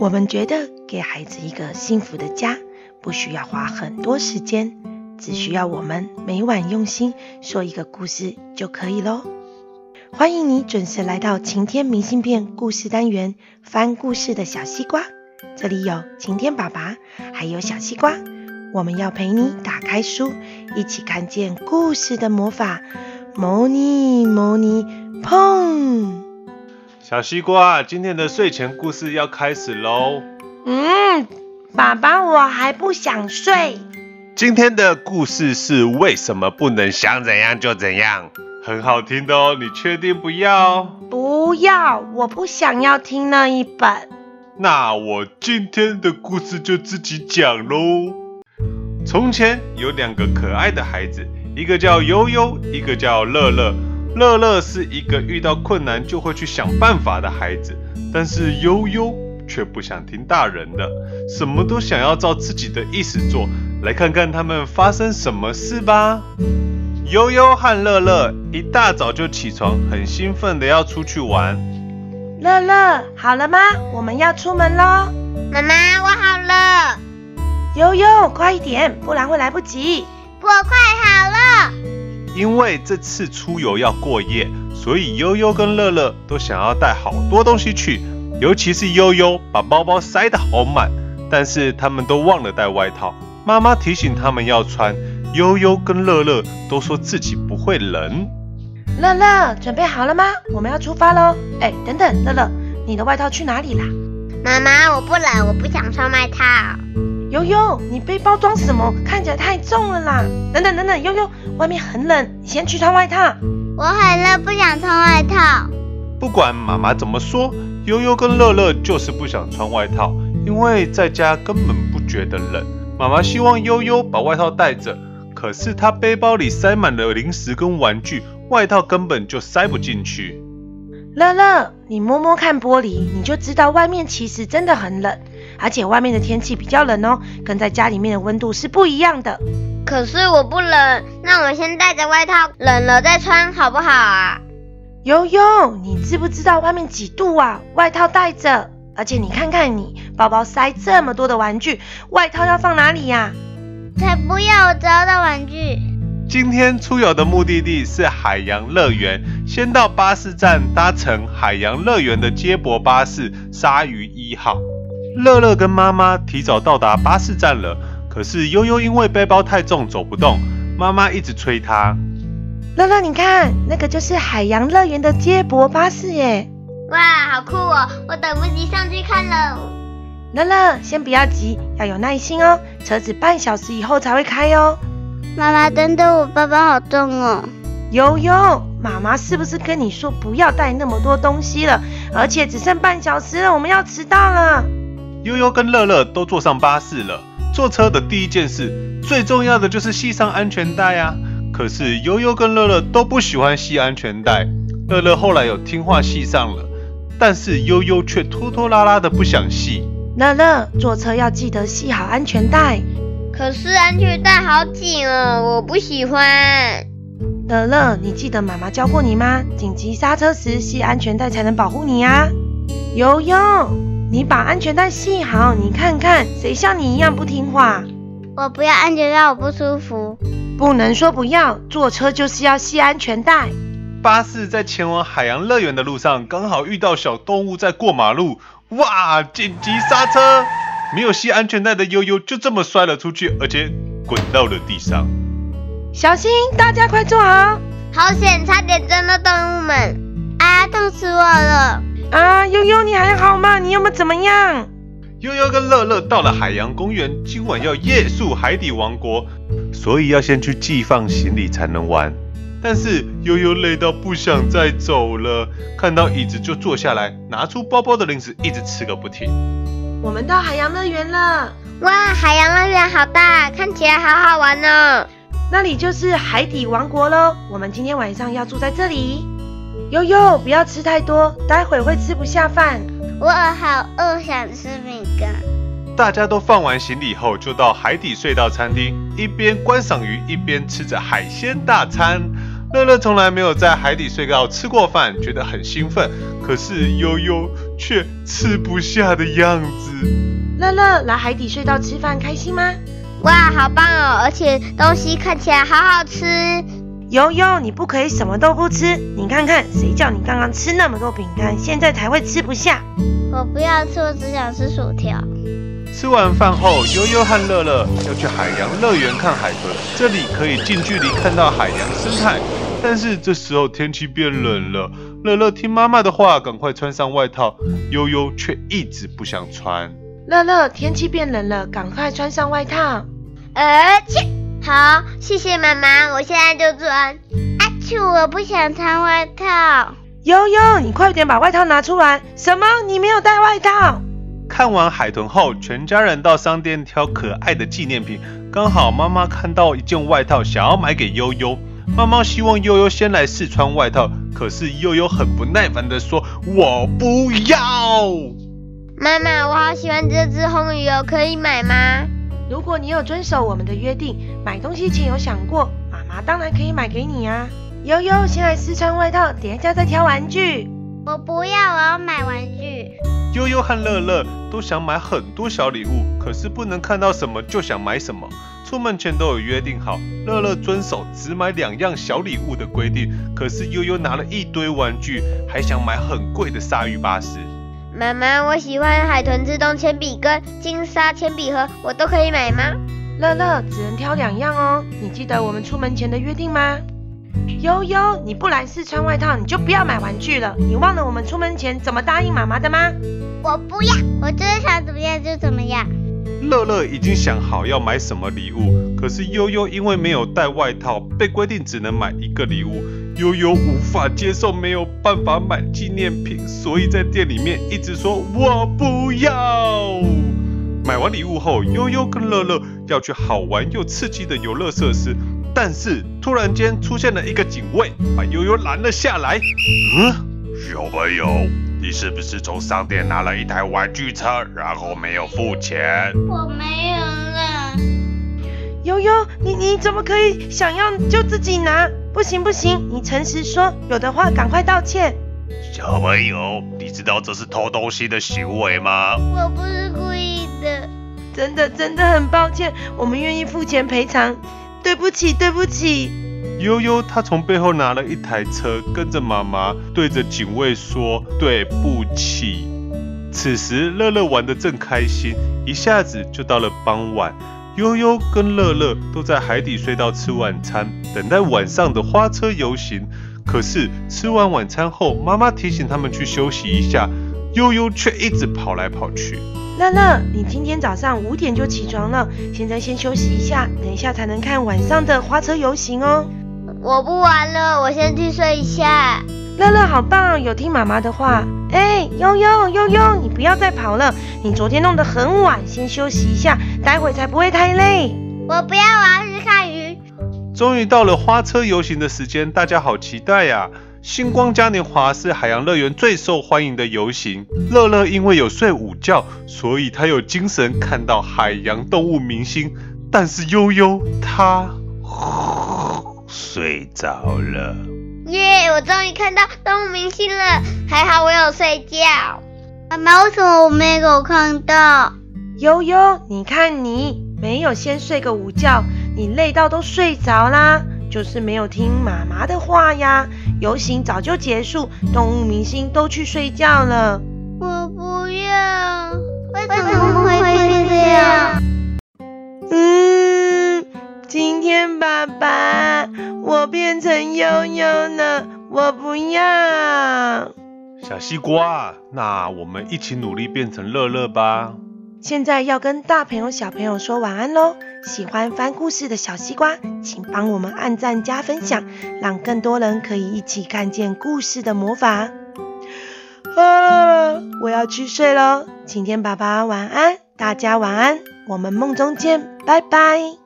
我们觉得给孩子一个幸福的家，不需要花很多时间，只需要我们每晚用心说一个故事就可以喽。欢迎你准时来到晴天明信片故事单元，翻故事的小西瓜。这里有晴天爸爸，还有小西瓜，我们要陪你打开书，一起看见故事的魔法。摩尼摩尼碰。小西瓜，今天的睡前故事要开始喽。嗯，爸爸，我还不想睡。今天的故事是为什么不能想怎样就怎样？很好听的哦，你确定不要？不要，我不想要听那一本。那我今天的故事就自己讲喽。从前有两个可爱的孩子，一个叫悠悠，一个叫乐乐。乐乐是一个遇到困难就会去想办法的孩子，但是悠悠却不想听大人的，什么都想要照自己的意思做。来看看他们发生什么事吧。悠悠和乐乐一大早就起床，很兴奋的要出去玩。乐乐，好了吗？我们要出门喽。妈妈，我好了。悠悠，快一点，不然会来不及。我快好了。因为这次出游要过夜，所以悠悠跟乐乐都想要带好多东西去，尤其是悠悠把包包塞得好满，但是他们都忘了带外套。妈妈提醒他们要穿，悠悠跟乐乐都说自己不会冷。乐乐，准备好了吗？我们要出发喽！哎，等等，乐乐，你的外套去哪里啦？妈妈，我不冷，我不想穿外套。忧忧，你背包装什么？看起来太重了啦！等等等等，悠悠，外面很冷，你先去穿外套。我很热，不想穿外套。不管妈妈怎么说，悠悠跟乐乐就是不想穿外套，因为在家根本不觉得冷。妈妈希望悠悠把外套带着，可是她背包里塞满了零食跟玩具，外套根本就塞不进去。乐乐，你摸摸看玻璃，你就知道外面其实真的很冷。而且外面的天气比较冷哦，跟在家里面的温度是不一样的。可是我不冷，那我先带着外套，冷了再穿好不好啊？悠悠，你知不知道外面几度啊？外套带着，而且你看看你包包塞这么多的玩具，外套要放哪里呀？才不要，我找到玩具。今天出游的目的地是海洋乐园，先到巴士站搭乘海洋乐园的接驳巴士鲨鱼一号。乐乐跟妈妈提早到达巴士站了，可是悠悠因为背包太重走不动，妈妈一直催她。乐乐，你看，那个就是海洋乐园的接驳巴士耶！哇，好酷哦！我等不及上去看了。乐乐，先不要急，要有耐心哦，车子半小时以后才会开哦。妈妈，等等，我背包好重哦。悠悠，妈妈是不是跟你说不要带那么多东西了？而且只剩半小时了，我们要迟到了。忧忧跟乐乐都坐上巴士了。坐车的第一件事，最重要的就是系上安全带啊。可是悠悠跟乐乐都不喜欢系安全带。乐乐后来有听话系上了，但是悠悠却拖拖拉拉的不想系。乐乐，坐车要记得系好安全带。可是安全带好紧哦，我不喜欢。乐乐，你记得妈妈教过你吗？紧急刹车时系安全带才能保护你啊。忧忧。你把安全带系好，你看看谁像你一样不听话？我不要安全带，我不舒服。不能说不要，坐车就是要系安全带。巴士在前往海洋乐园的路上，刚好遇到小动物在过马路，哇！紧急刹车，没有系安全带的悠悠就这么摔了出去，而且滚到了地上。小心，大家快坐好！好险，差点撞到动物们！啊，痛死我了！啊，悠悠，你还好吗？你有没有怎么样？悠悠跟乐乐到了海洋公园，今晚要夜宿海底王国，所以要先去寄放行李才能玩。但是悠悠累到不想再走了，看到椅子就坐下来，拿出包包的零食一直吃个不停。我们到海洋乐园了！哇，海洋乐园好大，看起来好好玩哦。那里就是海底王国喽，我们今天晚上要住在这里。忧忧，不要吃太多，待会会吃不下饭。我好饿，想吃饼干。大家都放完行李后，就到海底隧道餐厅，一边观赏鱼，一边吃着海鲜大餐。乐乐从来没有在海底隧道吃过饭，觉得很兴奋。可是悠悠却吃不下的样子。乐乐来海底隧道吃饭开心吗？哇，好棒哦！而且东西看起来好好吃。悠悠，你不可以什么都不吃。你看看，谁叫你刚刚吃那么多饼干，现在才会吃不下。我不要吃，我只想吃薯条。吃完饭后，悠悠和乐乐要去海洋乐园看海豚，这里可以近距离看到海洋生态。但是这时候天气变冷了，乐乐听妈妈的话，赶快穿上外套，悠悠却一直不想穿。乐乐，天气变冷了，赶快穿上外套。而且，好，谢谢妈妈，我现在就穿。阿嚏，我不想穿外套。悠悠，你快点把外套拿出来。什么？你没有带外套？看完海豚后，全家人到商店挑可爱的纪念品。刚好妈妈看到一件外套，想要买给悠悠。妈妈希望悠悠先来试穿外套，可是悠悠很不耐烦的说：“我不要。”妈妈，我好喜欢这只红鱼哦，可以买吗？如果你有遵守我们的约定，买东西前有想过，妈妈当然可以买给你啊。悠悠，先来试穿外套，等一下再挑玩具。我不要，我要买玩具。悠悠和乐乐都想买很多小礼物，可是不能看到什么就想买什么。出门前都有约定好，乐乐遵守只买两样小礼物的规定，可是悠悠拿了一堆玩具，还想买很贵的鲨鱼巴士。妈妈，我喜欢海豚自动铅笔跟金沙铅笔盒，我都可以买吗？乐乐只能挑两样哦，你记得我们出门前的约定吗？悠悠，你不来试穿外套，你就不要买玩具了。你忘了我们出门前怎么答应妈妈的吗？我不要，我就是想怎么样就怎么样。乐乐已经想好要买什么礼物，可是悠悠因为没有带外套，被规定只能买一个礼物。悠悠无法接受没有办法买纪念品，所以在店里面一直说我不要。买完礼物后，悠悠跟乐乐要去好玩又刺激的游乐设施，但是突然间出现了一个警卫，把悠悠拦了下来。嗯，小朋友。你是不是从商店拿了一台玩具车，然后没有付钱？我没有啦。悠悠，你你怎么可以想要就自己拿？不行不行，你诚实说，有的话赶快道歉。小朋友，你知道这是偷东西的行为吗？我不是故意的。真的真的很抱歉，我们愿意付钱赔偿。对不起对不起。悠悠，他从背后拿了一台车，跟着妈妈对着警卫说：“对不起。”此时，乐乐玩得正开心，一下子就到了傍晚。悠悠跟乐乐都在海底隧道吃晚餐，等待晚上的花车游行。可是吃完晚餐后，妈妈提醒他们去休息一下，悠悠却一直跑来跑去。乐乐，你今天早上五点就起床了，现在先休息一下，等一下才能看晚上的花车游行哦。我不玩了，我先去睡一下。乐乐好棒，有听妈妈的话。哎，悠悠悠悠，你不要再跑了，你昨天弄得很晚，先休息一下，待会才不会太累。我不要，我要去看鱼。终于到了花车游行的时间，大家好期待呀！星光嘉年华是海洋乐园最受欢迎的游行。乐乐因为有睡午觉，所以他有精神看到海洋动物明星。但是悠悠他。睡着了，耶！Yeah, 我终于看到动物明星了，还好我有睡觉。妈妈，为什么我没有看到？悠悠，你看你没有先睡个午觉，你累到都睡着啦，就是没有听妈妈的话呀。游行早就结束，动物明星都去睡觉了。我不要，为什么会是这样？嗯，今天爸爸。我变成悠悠呢，我不要。小西瓜，那我们一起努力变成乐乐吧。现在要跟大朋友小朋友说晚安喽。喜欢翻故事的小西瓜，请帮我们按赞加分享，让更多人可以一起看见故事的魔法。啊，我要去睡喽。晴天爸爸晚安，大家晚安，我们梦中见，拜拜。